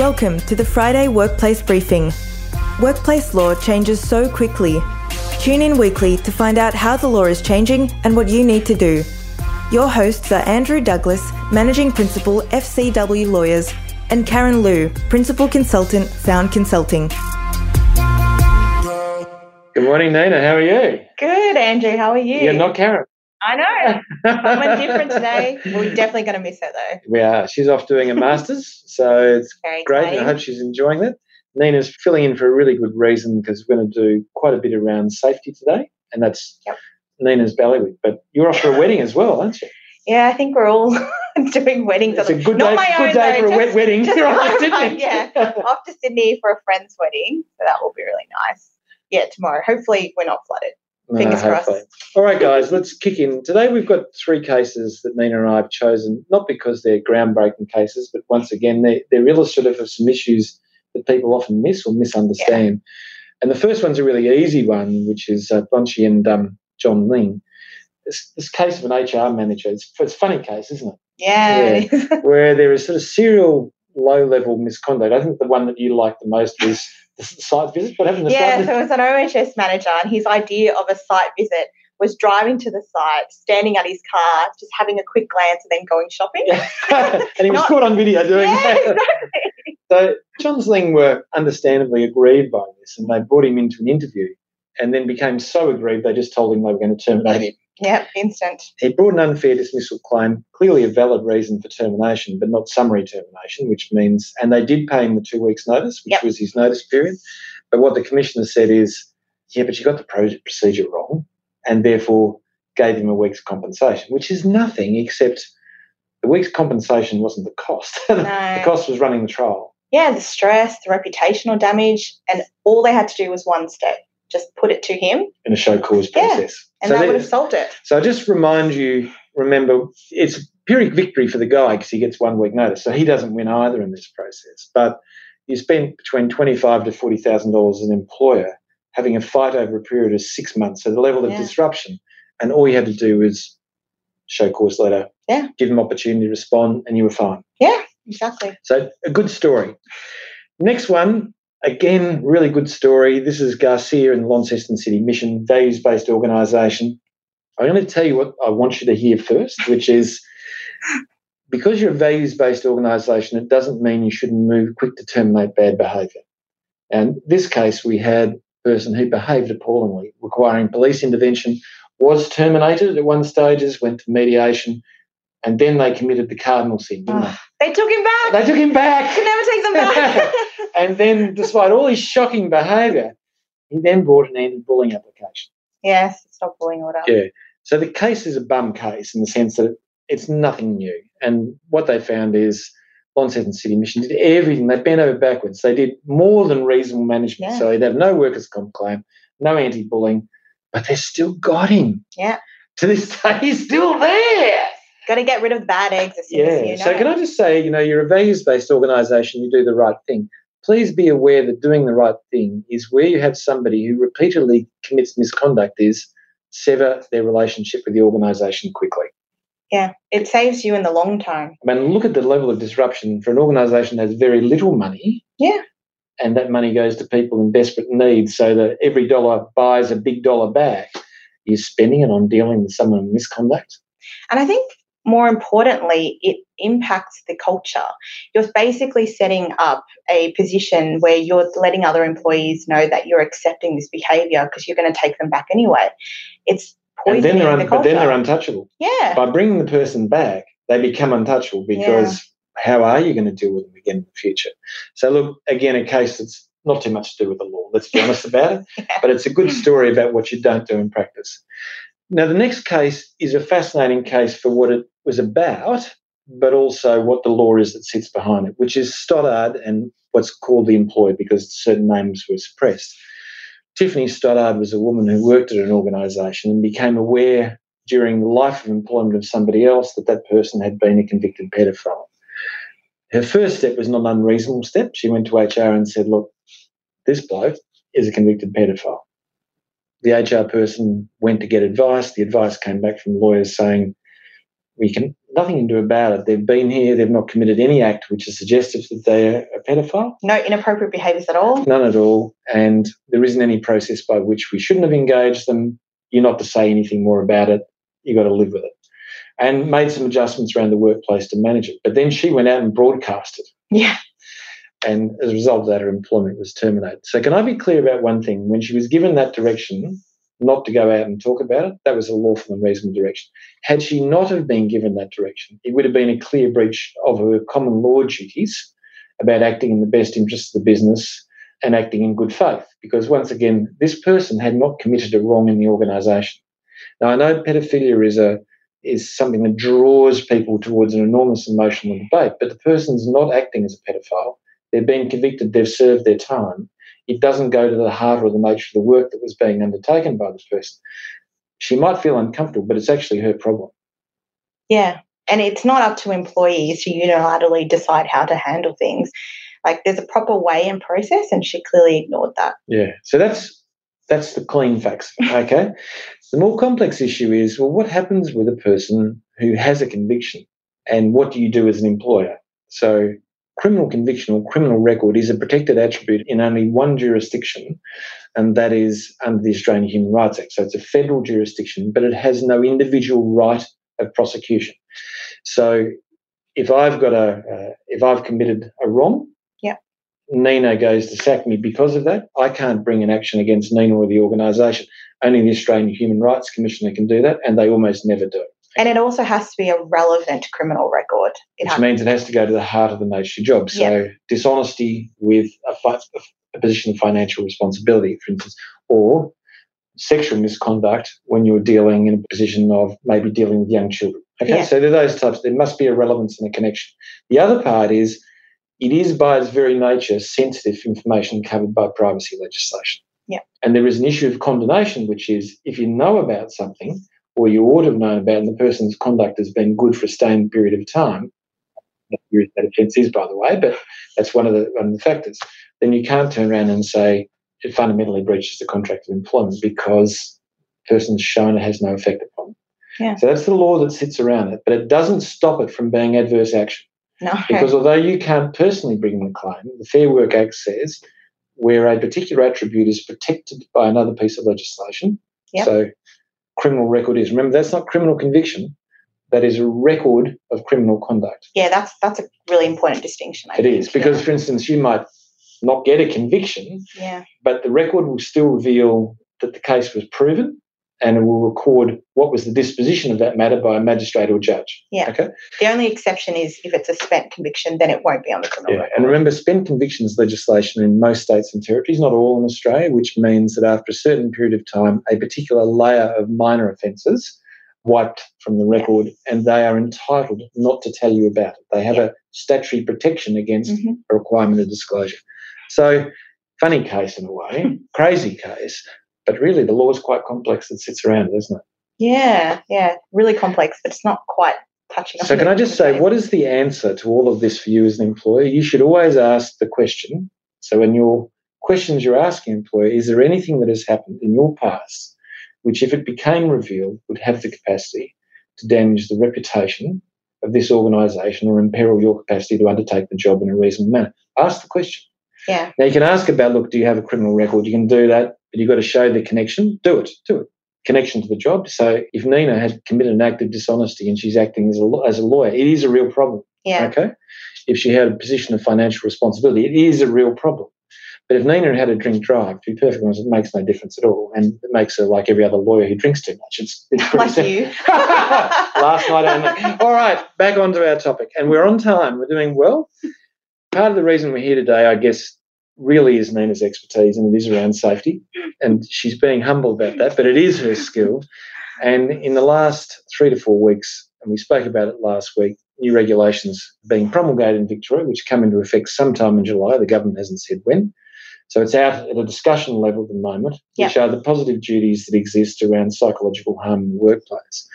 Welcome to the Friday Workplace Briefing. Workplace law changes so quickly. Tune in weekly to find out how the law is changing and what you need to do. Your hosts are Andrew Douglas, Managing Principal, FCW Lawyers, and Karen Luu, Principal Consultant, Found Consulting. Good morning, Nina. How are you? Good, Andrew. How are you? You're not Karen. I know. I'm different today. We're definitely going to miss her though. We are. She's off doing a master's, so it's Very great. exciting. I hope she's enjoying that. Nina's filling in for a really good reason because we're going to do quite a bit around safety today, and that's Yep. Nina's Belly Week. But you're off for a wedding as well, aren't you? Yeah, I think we're all doing weddings. It's a good Not day, my good own, day though, for a wet wedding. just You're off to Sydney. own, yeah. Off to Sydney for a friend's wedding, so that will be really nice. Yeah, tomorrow. Hopefully, we're not flooded. Fingers crossed. All right, guys, let's kick in. Today we've got three cases that Nina and I have chosen, not because they're groundbreaking cases, but once again, they're, they're illustrative of some issues that people often miss or misunderstand. And the first one's a really easy one, which is uh, Bonchi and um, John Ling. This, this case of an HR manager, it's, it's a funny case, isn't it? Yeah. is. Where there is sort of serial low level misconduct. I think the one that you liked the most was site visit. What happened yeah, site so it was an OHS manager, and his idea of a site visit was driving to the site, standing at his car, just having a quick glance, and then going shopping. and he was Not- caught on video doing Yeah, that. exactly. So Johns Lyng were understandably aggrieved by this, and they brought him into an interview, and then became so aggrieved they just told him they were going to terminate him. Yep, instant. He brought an unfair dismissal claim, clearly a valid reason for termination, but not summary termination, which means, and they did pay him the two weeks' notice, which Yep. was his notice period. But what the commissioner said is, yeah, but you got the procedure wrong, and therefore gave him a week's compensation, which is nothing except the week's compensation wasn't the cost. the cost was running the trial. yeah, the stress, the reputational damage, and all they had to do was one step. Just put it to him, in a show cause Yeah, process. and so, that would have solved it. so I just remind you, remember, it's a Pyrrhic victory for the guy because he gets one week notice. So he doesn't win either in this process. But you spend between twenty-five to forty thousand dollars as an employer having a fight over a period of six months. So the level of Yeah. disruption, and all you had to do was show cause letter, Yeah. give them opportunity to respond, and you were fine. Yeah, exactly. So a good story. Next one, again, really good story. This is Garcia and Launceston City Mission, values-based organisation. I'm going to tell you what I want you to hear first, which is because you're a values-based organisation, it doesn't mean you shouldn't move quick to terminate bad behaviour. And this case, we had a person who behaved appallingly, requiring police intervention, was terminated at one stages, went to mediation, and then they committed the cardinal sin, didn't they? Ah. They took him back. They took him back. Could never take them back. and then, despite all his shocking behaviour, he then brought an anti-bullying application. yes, stop bullying order. Yeah. So the case is a bum case in the sense that it's nothing new. And what they found is Launceston City Mission did everything. They bent over backwards. They did more than reasonable management. Yeah. So they have no workers' comp claim, no anti-bullying, but they still got him. Yeah. To this day, he's still there. Got to get rid of the bad eggs as soon Yeah. as you know. So can I just say, you know, you're a values-based organisation. You do the right thing. Please be aware that doing the right thing is where you have somebody who repeatedly commits misconduct. Is sever their relationship with the organisation quickly. yeah, it saves you in the long term. I mean, look at the level of disruption for an organisation that has very little money. Yeah. And that money goes to people in desperate need, so that every dollar buys a big dollar back. You're spending it on dealing with someone misconduct. And I think more importantly, it impacts the culture. You're basically setting up a position where you're letting other employees know that you're accepting this behavior because you're going to take them back anyway. It's And poisoning then they're the un- but then they're untouchable. yeah, by bringing the person back, they become untouchable because how are you going to deal with them again in the future? So, look, again, a case that's not too much to do with the law, let's be honest about it, Yeah. but it's a good story about what you don't do in practice. Now, the next case is a fascinating case for what it was about, but also what the law is that sits behind it, which is Stoddard and what's called the employer because certain names were suppressed. Tiffany Stoddard was a woman who worked at an organisation and became aware during the life of employment of somebody else that that person had been a convicted pedophile. Her first step was not an unreasonable step. She went to HR and said, Look, this bloke is a convicted pedophile. The HR person went to get advice. The advice came back from lawyers saying, we can nothing can do about it. They've been here, they've not committed any act which is suggestive that they're a pedophile. No inappropriate behaviours at all. None at all. And there isn't any process by which we shouldn't have engaged them. You're not to say anything more about it. You've got to live with it. And made some adjustments around the workplace to manage it. But then she went out and broadcast it. Yeah. And as a result of that, her employment was terminated. So, can I be clear about one thing? When she was given that direction, not to go out and talk about it, that was a lawful and reasonable direction. Had she not have been given that direction, it would have been a clear breach of her common law duties about acting in the best interests of the business and acting in good faith. Because once again, this person had not committed a wrong in the organisation. Now I know pedophilia is a is something that draws people towards an enormous emotional debate, but the person's not acting as a pedophile. They've been convicted, they've served their time, it doesn't go to the heart or the nature of the work that was being undertaken by this person. She might feel uncomfortable, but it's actually her problem. Yeah. And it's not up to employees to unilaterally decide how to handle things. Like there's a proper way and process, and she clearly ignored that. Yeah. So that's that's the clean facts. Okay. the more complex issue is well, what happens with a person who has a conviction, and what do you do as an employer? So criminal conviction or criminal record is a protected attribute in only one jurisdiction, and that is under the Australian Human Rights Act. So it's a federal jurisdiction, but it has no individual right of prosecution. So if I've got a, uh, if I've committed a wrong, yeah. Nina goes to sack me because of that. I can't bring an action against Nina or the organisation. Only the Australian Human Rights Commissioner can do that, and they almost never do. And it also has to be a relevant criminal record. It Which means it has to go to the heart of the nature job. So dishonesty with a, fi- a position of financial responsibility, for instance, or sexual misconduct when you're dealing in a position of maybe dealing with young children. Okay, yeah. so there are those types. There must be a relevance and a connection. The other part is it is by its very nature sensitive information covered by privacy legislation. Yeah. And there is an issue of condonation, which is if you know about something, or you ought to have known about, and the person's conduct has been good for a sustained period of time, that offence is, by the way, but that's one of the one of the factors. Then you can't turn around and say it fundamentally breaches the contract of employment because the person's shown it has no effect upon. Yeah. So that's the law that sits around it, but it doesn't stop it from being adverse action. No. Because although you can't personally bring the claim, the Fair Work Act says where a particular attribute is protected by another piece of legislation. Yep. So criminal record is. Remember, that's not criminal conviction. That is a record of criminal conduct. Yeah, that's that's a really important distinction. I it think, is because, yeah. for instance, you might not get a conviction, yeah. but the record will still reveal that the case was proven, and it will record what was the disposition of that matter by a magistrate or judge. Yeah. Okay. The only exception is if it's a spent conviction, then it won't be on the criminal yeah. record. And remember, spent convictions legislation in most states and territories, not all in Australia, which means that after a certain period of time, a particular layer of minor offences wiped from the record, yeah. and they are entitled not to tell you about it. They have yeah. a statutory protection against mm-hmm. a requirement of disclosure. So, funny case in a way, crazy case, but really, the law is quite complex that sits around it, isn't it? Yeah, yeah, really complex, but it's not quite touching. So, can I just say, what is the answer to all of this for you as an employer? You should always ask the question. So, when your questions you're asking employer, is there anything that has happened in your past which, if it became revealed, would have the capacity to damage the reputation of this organisation or imperil your capacity to undertake the job in a reasonable manner? Ask the question. Yeah. Now you can ask about, look, do you have a criminal record? You can do that, but you've got to show the connection. Do it. Do it. Connection to the job. So if Nina had committed an act of dishonesty and she's acting as a, as a lawyer, it is a real problem. Yeah. Okay. If she had a position of financial responsibility, it is a real problem. But if Nina had a drink drive, to be perfectly honest, it makes no difference at all. And it makes her like every other lawyer who drinks too much. It's, it's pretty like you. Last night only. All right, back onto our topic. And we're on time. We're doing well. Part of the reason we're here today, I guess, really is Nina's expertise and it is around safety. And she's being humble about that, but it is her skill. And in the last three to four weeks, and we spoke about it last week, new regulations being promulgated in Victoria, which come into effect sometime in July. The government hasn't said when. So it's out at a discussion level at the moment, which are the positive duties that exist around psychological harm in the workplace.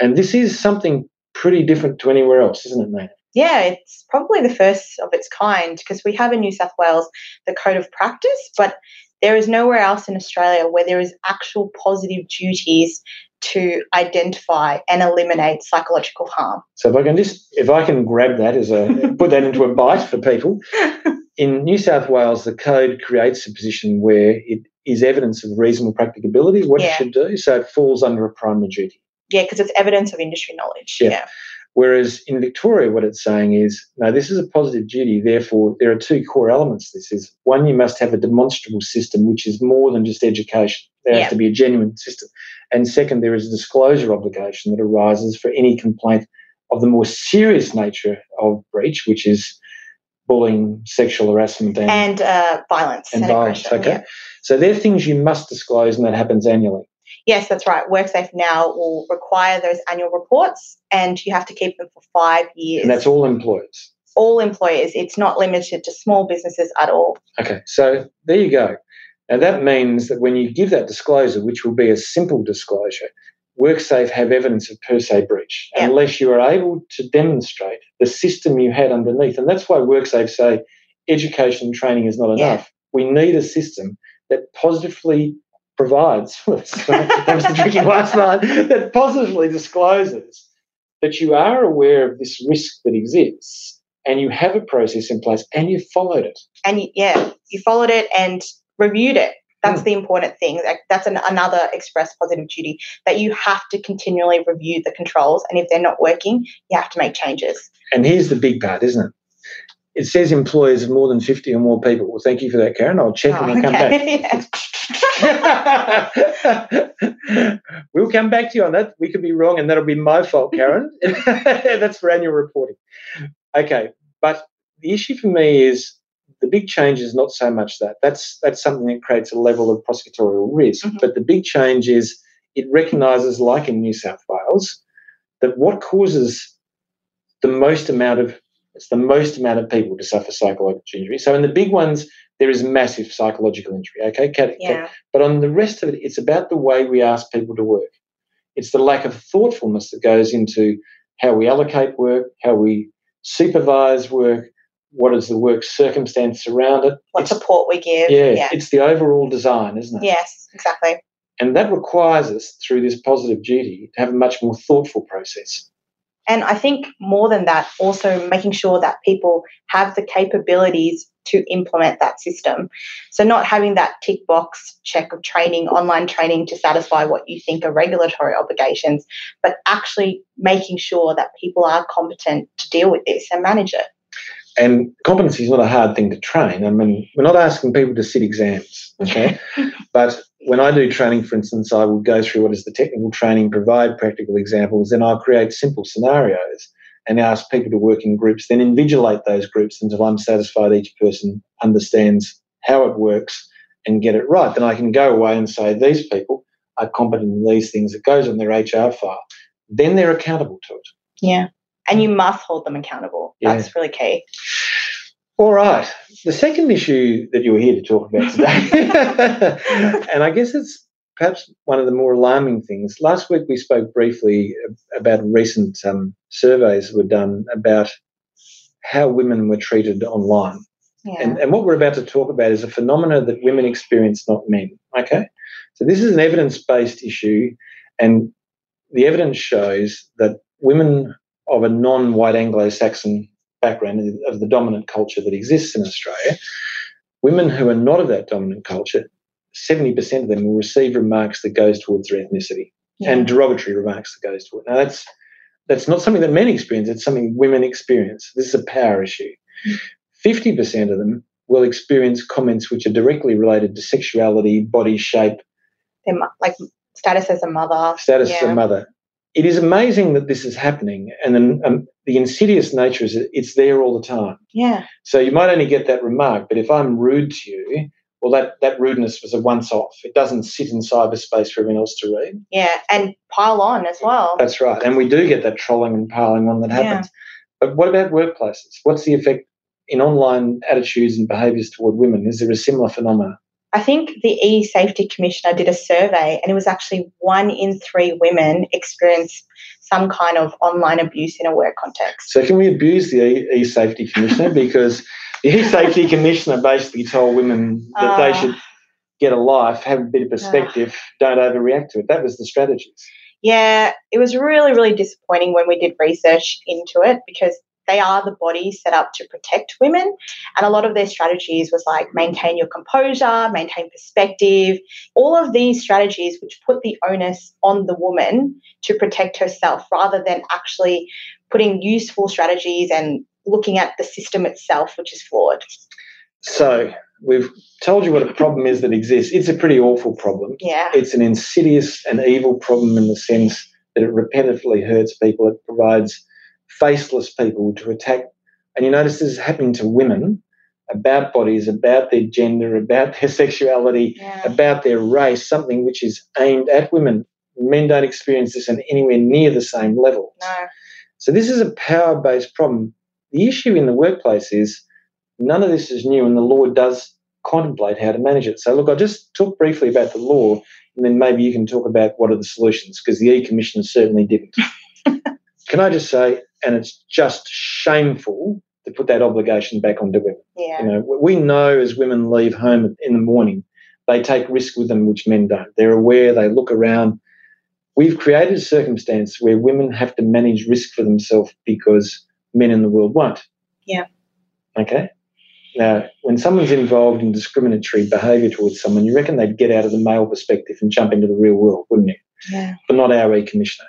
And this is something pretty different to anywhere else, isn't it, Nina? Yeah, it's probably the first of its kind because we have in New South Wales the Code of Practice, but there is nowhere else in Australia where there is actual positive duties to identify and eliminate psychological harm. So if I can just, if I can grab that as a, put that into a bite for people. In New South Wales, the code creates a position where it is evidence of reasonable practicability, what Yeah. you should do. So it falls under a primary duty. Yeah, because it's evidence of industry knowledge. Yeah. Yeah. Whereas in Victoria, what it's saying is, no, this is a positive duty. Therefore, there are two core elements. This is one, you must have a demonstrable system, which is more than just education. There Yeah. has to be a genuine system. And second, there is a disclosure obligation that arises for any complaint of the more serious nature of breach, which is bullying, sexual harassment, and, And uh, violence and and, violence. Okay. yeah. So they're things you must disclose, and that happens annually. Yes, that's right. WorkSafe now will require those annual reports, and you have to keep them for five years. And that's all employers. all employers. It's not limited to small businesses at all. Okay, so there you go. Now that means that when you give that disclosure, which will be a simple disclosure, WorkSafe have evidence of per se breach, Yeah. unless you are able to demonstrate the system you had underneath. And that's why WorkSafe say education and training is not enough. We need a system that positively provides, that was the tricky last line, that positively discloses that you are aware of this risk that exists and you have a process in place and you've followed it. And y- yeah, you followed it and reviewed it. That's hmm. the important thing. That's an, another express positive duty that you have to continually review the controls. And if they're not working, you have to make changes. And here's the big part, isn't it? It says employers of more than 50 or more people. Well, thank you for that, Karen. I'll check Oh, and I'll come back. we'll come back to you on that. We could be wrong, and that'll be my fault, Karen. That's for annual reporting. Okay, but the issue for me is the big change is not so much that. That's that's something that creates a level of prosecutorial risk. Mhm. But the big change is it recognises, like in New South Wales, that what causes the most amount of it's the most amount of people to suffer psychological injury. So in the big ones, there is massive psychological injury. Okay, Cat- Cat- but on the rest of it, it's about the way we ask people to work. It's the lack of thoughtfulness that goes into how we allocate work, how we supervise work, what is the work circumstance around it. What It's- support we give. yeah, Yeah. it's the overall design, isn't it? Yes, exactly. And that requires us, through this positive duty, to have a much more thoughtful process. And I think more than that, also making sure that people have the capabilities to implement that system. So, not having that tick box check of training, online training to satisfy what you think are regulatory obligations, but actually making sure that people are competent to deal with this and manage it. And competency is not a hard thing to train. I mean, we're not asking people to sit exams, okay? but when I do training, for instance, I will go through what is the technical training, provide practical examples, then I'll create simple scenarios and ask people to work in groups, then invigilate those groups until I'm satisfied each person understands how it works and get it right. Then I can go away and say, these people are competent in these things. It goes on their HR file. Then they're accountable to it. Yeah. And you mm. must hold them accountable. Yeah. That's really key. All right. The second issue that you were here to talk about today, and I guess it's perhaps one of the more alarming things. Last week we spoke briefly about recent um, surveys that were done about how women were treated online. Yeah. And, and what we're about to talk about is a phenomena that women experience, not men. Okay? So this is an evidence based issue, and the evidence shows that women of a non white Anglo Saxon background of the dominant culture that exists in Australia, women who are not of that dominant culture, 70% of them will receive remarks that goes towards their ethnicity Yeah. and derogatory remarks that goes to it. Now that's that's not something that men experience, it's something women experience. This is a power issue. 50% of them will experience comments which are directly related to sexuality, body shape, Their mo- like status as a mother. status as a mother. It is amazing that this is happening, and then, um, the insidious nature is that it's there all the time. Yeah. So you might only get that remark, but if I'm rude to you, well, that, that rudeness was a once off. It doesn't sit in cyberspace for everyone else to read. Yeah. And pile on as well. That's right. And we do get that trolling and piling on that Yeah. happens. But what about workplaces? What's the effect in online attitudes and behaviours toward women? Is there a similar phenomenon? I think the e safety commissioner did a survey, and it was actually one in three women experience some kind of online abuse in a work context. So can we abuse the E- e-safety commissioner because the e-safety commissioner basically told women that they Ah. should get a life, have a bit of perspective, don't overreact to it. That was the strategy. Yeah, it was really, really disappointing when we did research into it because they are the body set up to protect women. And a lot of their strategies was like maintain your composure, maintain perspective, all of these strategies which put the onus on the woman to protect herself rather than actually putting useful strategies and looking at the system itself, which is flawed. So we've told you what a problem is that exists. It's a pretty awful problem. Yeah. It's an insidious and evil problem in the sense that it repetitively hurts people. It provides faceless people to attack. And you notice this is happening to women about bodies, about their gender, about their sexuality, Yeah. about their race, something which is aimed at women. Men don't experience this on anywhere near the same level. No. So this is a power based problem. The issue in the workplace is none of this is new, and the law does contemplate how to manage it. So, look, I'll just talk briefly about the law, and then maybe you can talk about what are the solutions, because the E Commission certainly didn't. can I just say, and it's just shameful to put that obligation back onto women. Yeah. You know, we know as women leave home in the morning, they take risk with them which men don't. They're aware, they look around. We've created a circumstance where women have to manage risk for themselves because men in the world won't. Yeah. Okay. Now, when someone's involved in discriminatory behaviour towards someone, you reckon they'd get out of the male perspective and jump into the real world, wouldn't you? Yeah. But not our e-commissioner.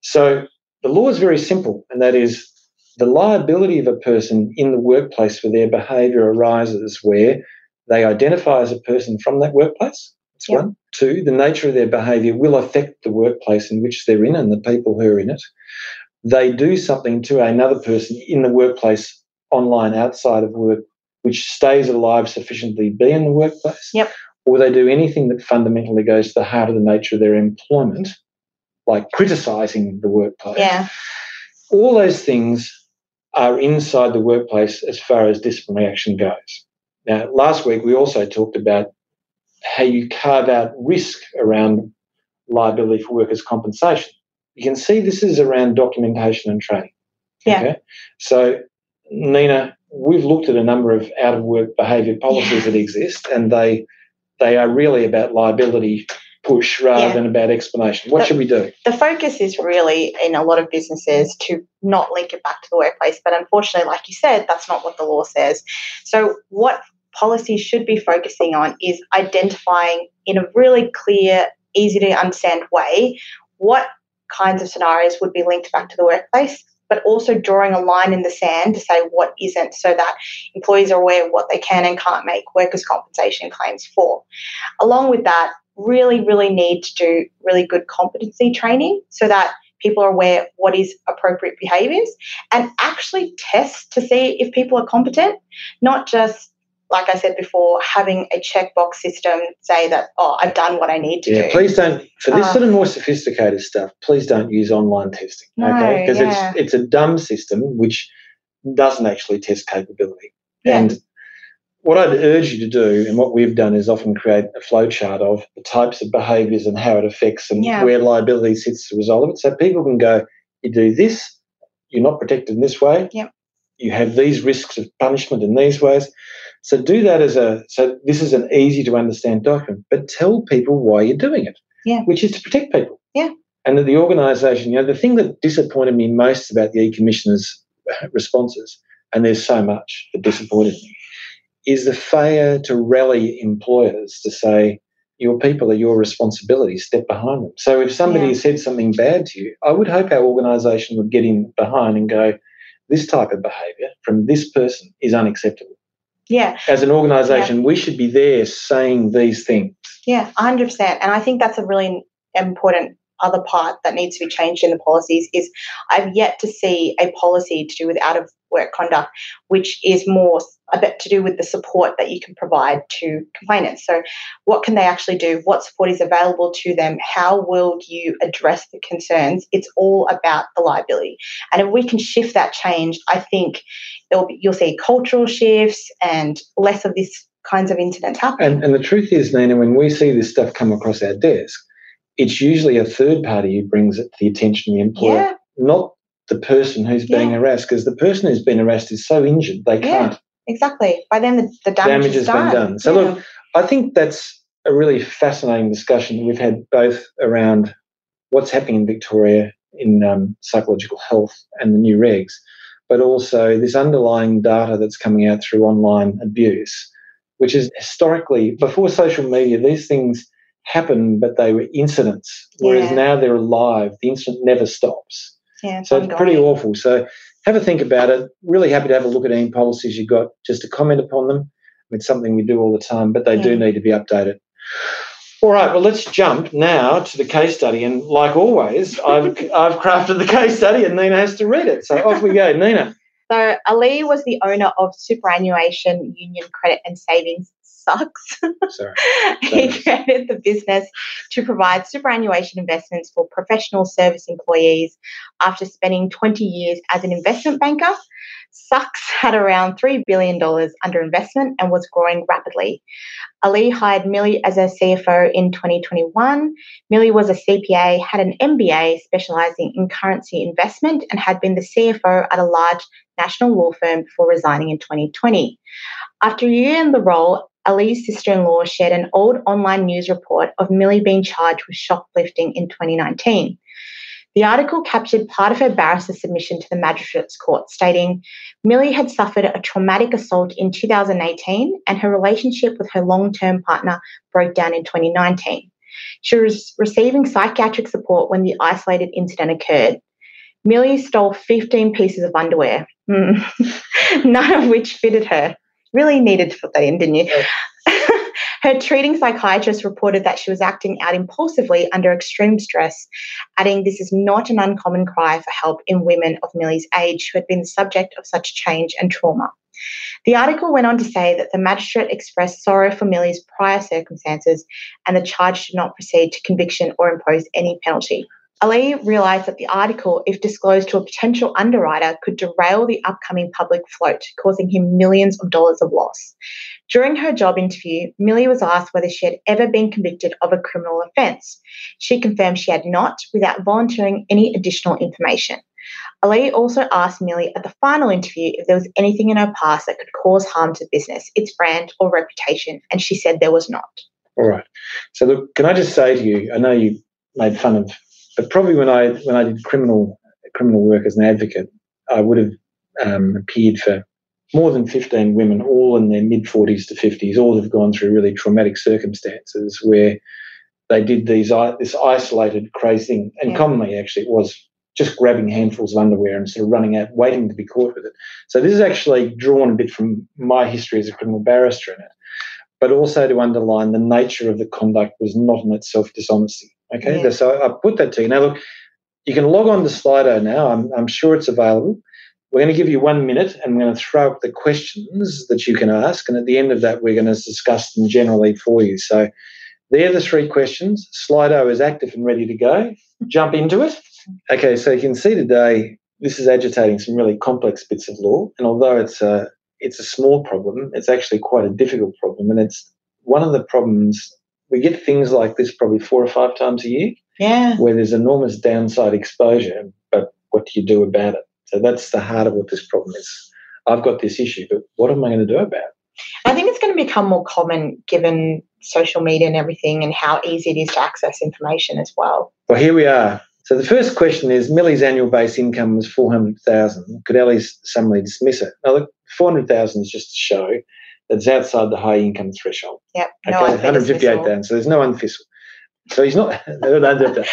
So the law is very simple, and that is the liability of a person in the workplace for their behaviour arises where they identify as a person from that workplace. That's Yep. one. Two, the nature of their behaviour will affect the workplace in which they're in and the people who are in it. They do something to another person in the workplace, online, outside of work, which stays alive sufficiently to be in the workplace. Yep. Or they do anything that fundamentally goes to the heart of the nature of their employment, like criticising the workplace Yeah. all those things are inside the workplace as far as disciplinary action goes. Now, last week we also talked about how you carve out risk around liability for workers' compensation. You can see this is around documentation and training. Yeah. So, Nina, we've looked at a number of out of work behaviour policies Yeah. that exist, and they they are really about liability push rather Yeah. than about explanation. What But- should we do? the focus is really in a lot of businesses to not link it back to the workplace. But unfortunately, like you said, that's not what the law says. So, what policies should be focusing on is identifying in a really clear, easy to understand way what kinds of scenarios would be linked back to the workplace. But also drawing a line in the sand to say what isn't, so that employees are aware of what they can and can't make workers' compensation claims for. Along with that, really, really need to do really good competency training so that people are aware what is appropriate behaviors and actually test to see if people are competent, not just like I said before, having a checkbox system say that, oh, I've done what I need to Yeah, do. please don't for this Uh, sort of more sophisticated stuff. Please don't use online testing, No, okay? Because yeah. it's it's a dumb system which doesn't actually test capability. Yeah. And what I'd urge you to do, and what we've done, is often create a flowchart of the types of behaviours and how it affects and Yeah. where liability sits as a result of it, so people can go, you do this, you're not protected in this way. Yep. You have these risks of punishment in these ways. So do that as a so this is an easy to understand document, but tell people why you're doing it. Yeah. Which is to protect people. Yeah. And that the organisation, you know, the thing that disappointed me most about the e-commissioner's responses, and there's so much that disappointed me, is the failure to rally employers to say, your people are your responsibility, step behind them. So if somebody Yeah. said something bad to you, I would hope our organisation would get in behind and go, this type of behaviour from this person is unacceptable. yeah, As an organisation, we should be there saying these things. yeah, 100%. And I think that's a really important other part that needs to be changed in the policies is I've yet to see a policy to do with out of work conduct, which is more a bit to do with the support that you can provide to complainants. So, what can they actually do? What support is available to them? How will you address the concerns? It's all about the liability. And if we can shift that change, I think be, you'll see cultural shifts and less of this kinds of incidents happen. And, and the truth is, Nina, when we see this stuff come across our desk, it's usually a third party who brings it to the attention of the employer, yeah, not the person who's being Yeah. harassed, because the person who's been harassed is so injured they Yeah, can't. exactly. By then, the, the damage, Damage has been done. done. So, look, I think that's a really fascinating discussion we've had both around what's happening in Victoria in um, psychological health and the new regs, but also this underlying data that's coming out through online abuse, which is historically, before social media, these things happened, but they were incidents, whereas Yeah. now they're alive. The incident never stops. Yeah, So it's pretty awful. So have a think about it. Really happy to have a look at any policies you've got just to comment upon them. It's something we do all the time, but they do need to be updated. All right, well, let's jump now to the case study. And like always, I've, I've crafted the case study and Nina has to read it. So off we go. Nina. So Ali was the owner of Superannuation Union Credit and Savings Sucks. Sorry. he created the business to provide superannuation investments for professional service employees after spending 20 years as an investment banker. Sucks had around $3 billion under investment and was growing rapidly. Ali hired Millie as a CFO in 2021. Millie was a CPA, had an MBA specializing in currency investment, and had been the CFO at a large national law firm before resigning in 2020. After a year in the role, Ali's sister in law shared an old online news report of Millie being charged with shoplifting in 2019. The article captured part of her barrister's submission to the magistrate's court, stating Millie had suffered a traumatic assault in 2018 and her relationship with her long term partner broke down in 2019. She was receiving psychiatric support when the isolated incident occurred. Millie stole 15 pieces of underwear, none of which fitted her. Really needed to put that in, didn't you? Her treating psychiatrist reported that she was acting out impulsively under extreme stress, adding this is not an uncommon cry for help in women of Millie's age who had been the subject of such change and trauma. The article went on to say that the magistrate expressed sorrow for Millie's prior circumstances and the charge did not proceed to conviction or impose any penalty. Ali realised that the article, if disclosed to a potential underwriter, could derail the upcoming public float, causing him millions of dollars of loss. During her job interview, Millie was asked whether she had ever been convicted of a criminal offence. She confirmed she had not, without volunteering any additional information. Ali also asked Millie at the final interview if there was anything in her past that could cause harm to business, its brand, or reputation, and she said there was not. All right. So look, can I just say to you, I know you made fun of, but probably when I when I did criminal criminal work as an advocate, I would have um, appeared for more than 15 women, all in their mid 40s to 50s, all have gone through really traumatic circumstances where they did these this isolated crazy thing, and Yeah. commonly actually it was just grabbing handfuls of underwear and sort of running out, waiting to be caught with it. So this is actually drawn a bit from my history as a criminal barrister in it, but also to underline the nature of the conduct was not in itself dishonesty. Okay, Yeah. so I put that to you. Now look, you can log on to Slido now. I'm, I'm sure it's available. We're going to give you one minute and we're going to throw up the questions that you can ask. And at the end of that, we're going to discuss them generally for you. So they're the three questions. Slido is active and ready to go. Jump into it. Okay, so you can see today this is agitating some really complex bits of law. And although it's a, it's a small problem, it's actually quite a difficult problem. And it's one of the problems, we get things like this probably four or five times a year Yeah. where there's enormous downside exposure, but what do you do about it? So that's the heart of what this problem is. I've got this issue, but what am I going to do about it? I think it's going to become more common given social media and everything and how easy it is to access information as well. Well, here we are. So the first question is Millie's annual base income was 400,000. Could Ellie's summarily dismiss it? Now, look, 400,000 is just a show that's outside the high income threshold. Okay, No unfair dismissal. 158,000. So there's no unfiscal. So he's not. no, no, no,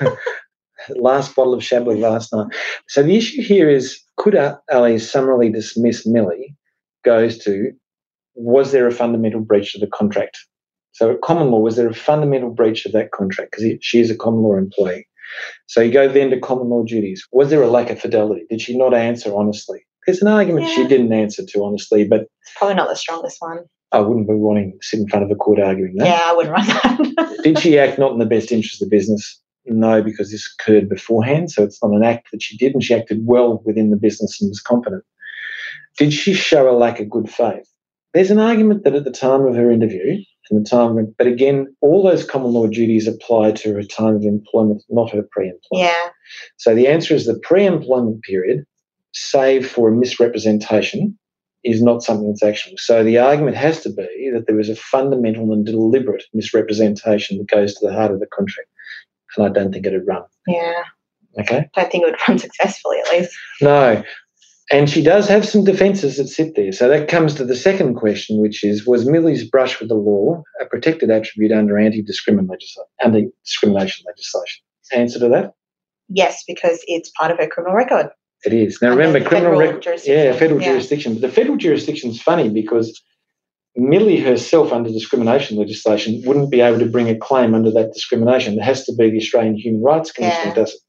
no. last bottle of Chablis last night. So the issue here is could Ali summarily dismiss Millie goes to was there a fundamental breach of the contract? So at common law, was there a fundamental breach of that contract? Because she is a common law employee. So you go then to common law duties. Was there a lack of fidelity? Did she not answer honestly? There's an argument she didn't answer to honestly, but It's probably not the strongest one. I wouldn't be wanting to sit in front of a court arguing that. Yeah, I wouldn't run that. Did she act not in the best interest of the business? No, because this occurred beforehand. So it's not an act that she did, and she acted well within the business and was competent. Did she show a lack of good faith? There's an argument that at the time of her interview, and the time, but again, all those common law duties apply to her time of employment, not her pre-employment. yeah. So the answer is the pre-employment period, save for a misrepresentation, is not something that's actionable. So the argument has to be that there was a fundamental and deliberate misrepresentation that goes to the heart of the contract. and I don't think it'd run. Yeah. Okay. Don't think it would run successfully, at least. No. And she does have some defences that sit there. So that comes to the second question, which is Was Millie's brush with the law a protected attribute under anti discrimination legislation? Answer to that? Yes, because it's part of her criminal record. It is. Now Under remember, criminal jurisdiction. Yeah, federal Yeah. jurisdiction. But the federal jurisdiction is funny because Millie herself, under discrimination legislation, wouldn't be able to bring a claim under that discrimination. It has to be the Australian Human Rights Commission Yeah. that does it.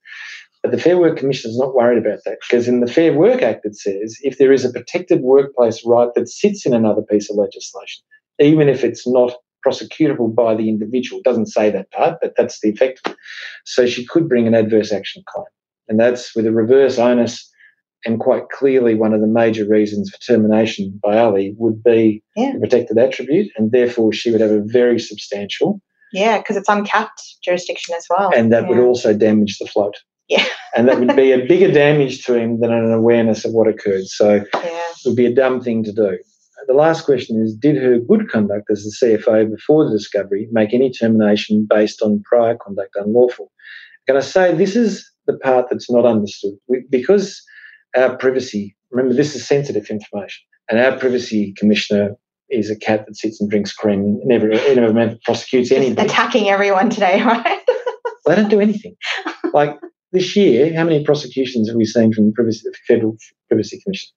But the Fair Work Commission is not worried about that because in the Fair Work Act it says if there is a protected workplace right that sits in another piece of legislation, even if it's not prosecutable by the individual, it doesn't say that part, but that's the effect. So she could bring an adverse action claim, and that's with a reverse onus. And quite clearly, one of the major reasons for termination by Ali would be Yeah. the protected attribute, and therefore she would have a very substantial, Yeah, because it's uncapped jurisdiction as well. and that would Oh, also damage the float. Yeah. and that would be a bigger damage to him than an awareness of what occurred. So it would be a dumb thing to do. The last question is Did her good conduct as the CFO before the discovery make any termination based on prior conduct unlawful? Can I say this is the part that's not understood? We, because our privacy, remember, this is sensitive information, and our privacy commissioner is a cat that sits and drinks cream and never, never prosecutes anybody. attacking everyone today, right? They don't do anything. like this year, how many prosecutions have we seen from the privacy, Federal Privacy Commission?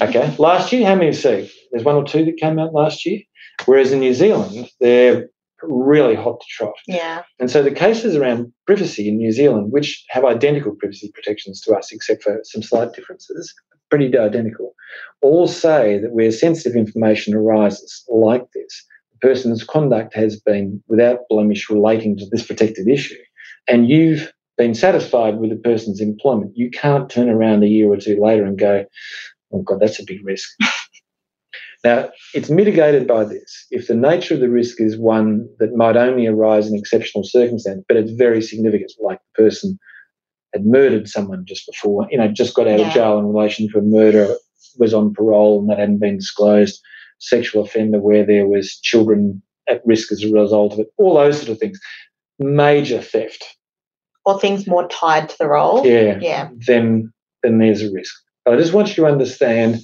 okay. Last year, how many have seen? There's one or two that came out last year. Whereas in New Zealand, they're really hot to trot. yeah. And so the cases around privacy in New Zealand, which have identical privacy protections to us, except for some slight differences, pretty identical, all say that where sensitive information arises like this, the person's conduct has been without blemish relating to this protected issue, and you've been satisfied with the person's employment, you can't turn around a year or two later and go, oh God, that's a big risk. Now, it's mitigated by this. If the nature of the risk is one that might only arise in exceptional circumstance, but it's very significant, like the person had murdered someone just before, you know, just got out Yeah. of jail in relation to a murder, was on parole and that hadn't been disclosed, sexual offender where there was children at risk as a result of it, all those sort of things. Major theft, Or things more tied to the role. yeah, Yeah. then then there's a risk. But I just want you to understand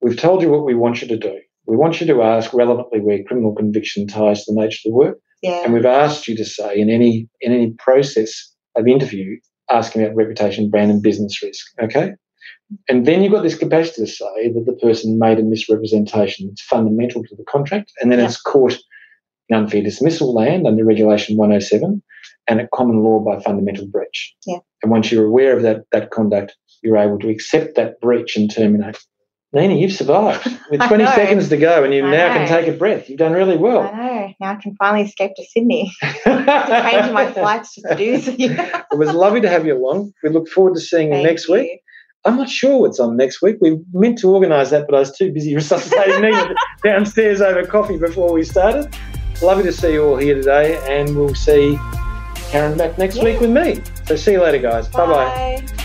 we've told you what we want you to do. We want you to ask relevantly where criminal conviction ties to the nature of the work. Yeah. And we've asked you to say in any in any process of interview, asking about reputation, brand, and business risk. Okay. And then you've got this capacity to say that the person made a misrepresentation. It's fundamental to the contract, and then Yeah. it's caught in unfair dismissal land under Regulation 107 and at common law by fundamental breach. Yeah. And once you're aware of that that conduct, you're able to accept that breach and terminate. Nina, you've survived with I 20 seconds to go, and you I now know. can take a breath. You've done really well. I know. Now I can finally escape to Sydney. Changing my flights to do. It was lovely to have you along. We look forward to seeing you next you. week. I'm not sure what's on next week. We meant to organise that, but I was too busy resuscitating Nina downstairs over coffee before we started. Lovely to see you all here today, and we'll see Karen back next Yeah. week with me. So see you later, guys. Bye. Bye.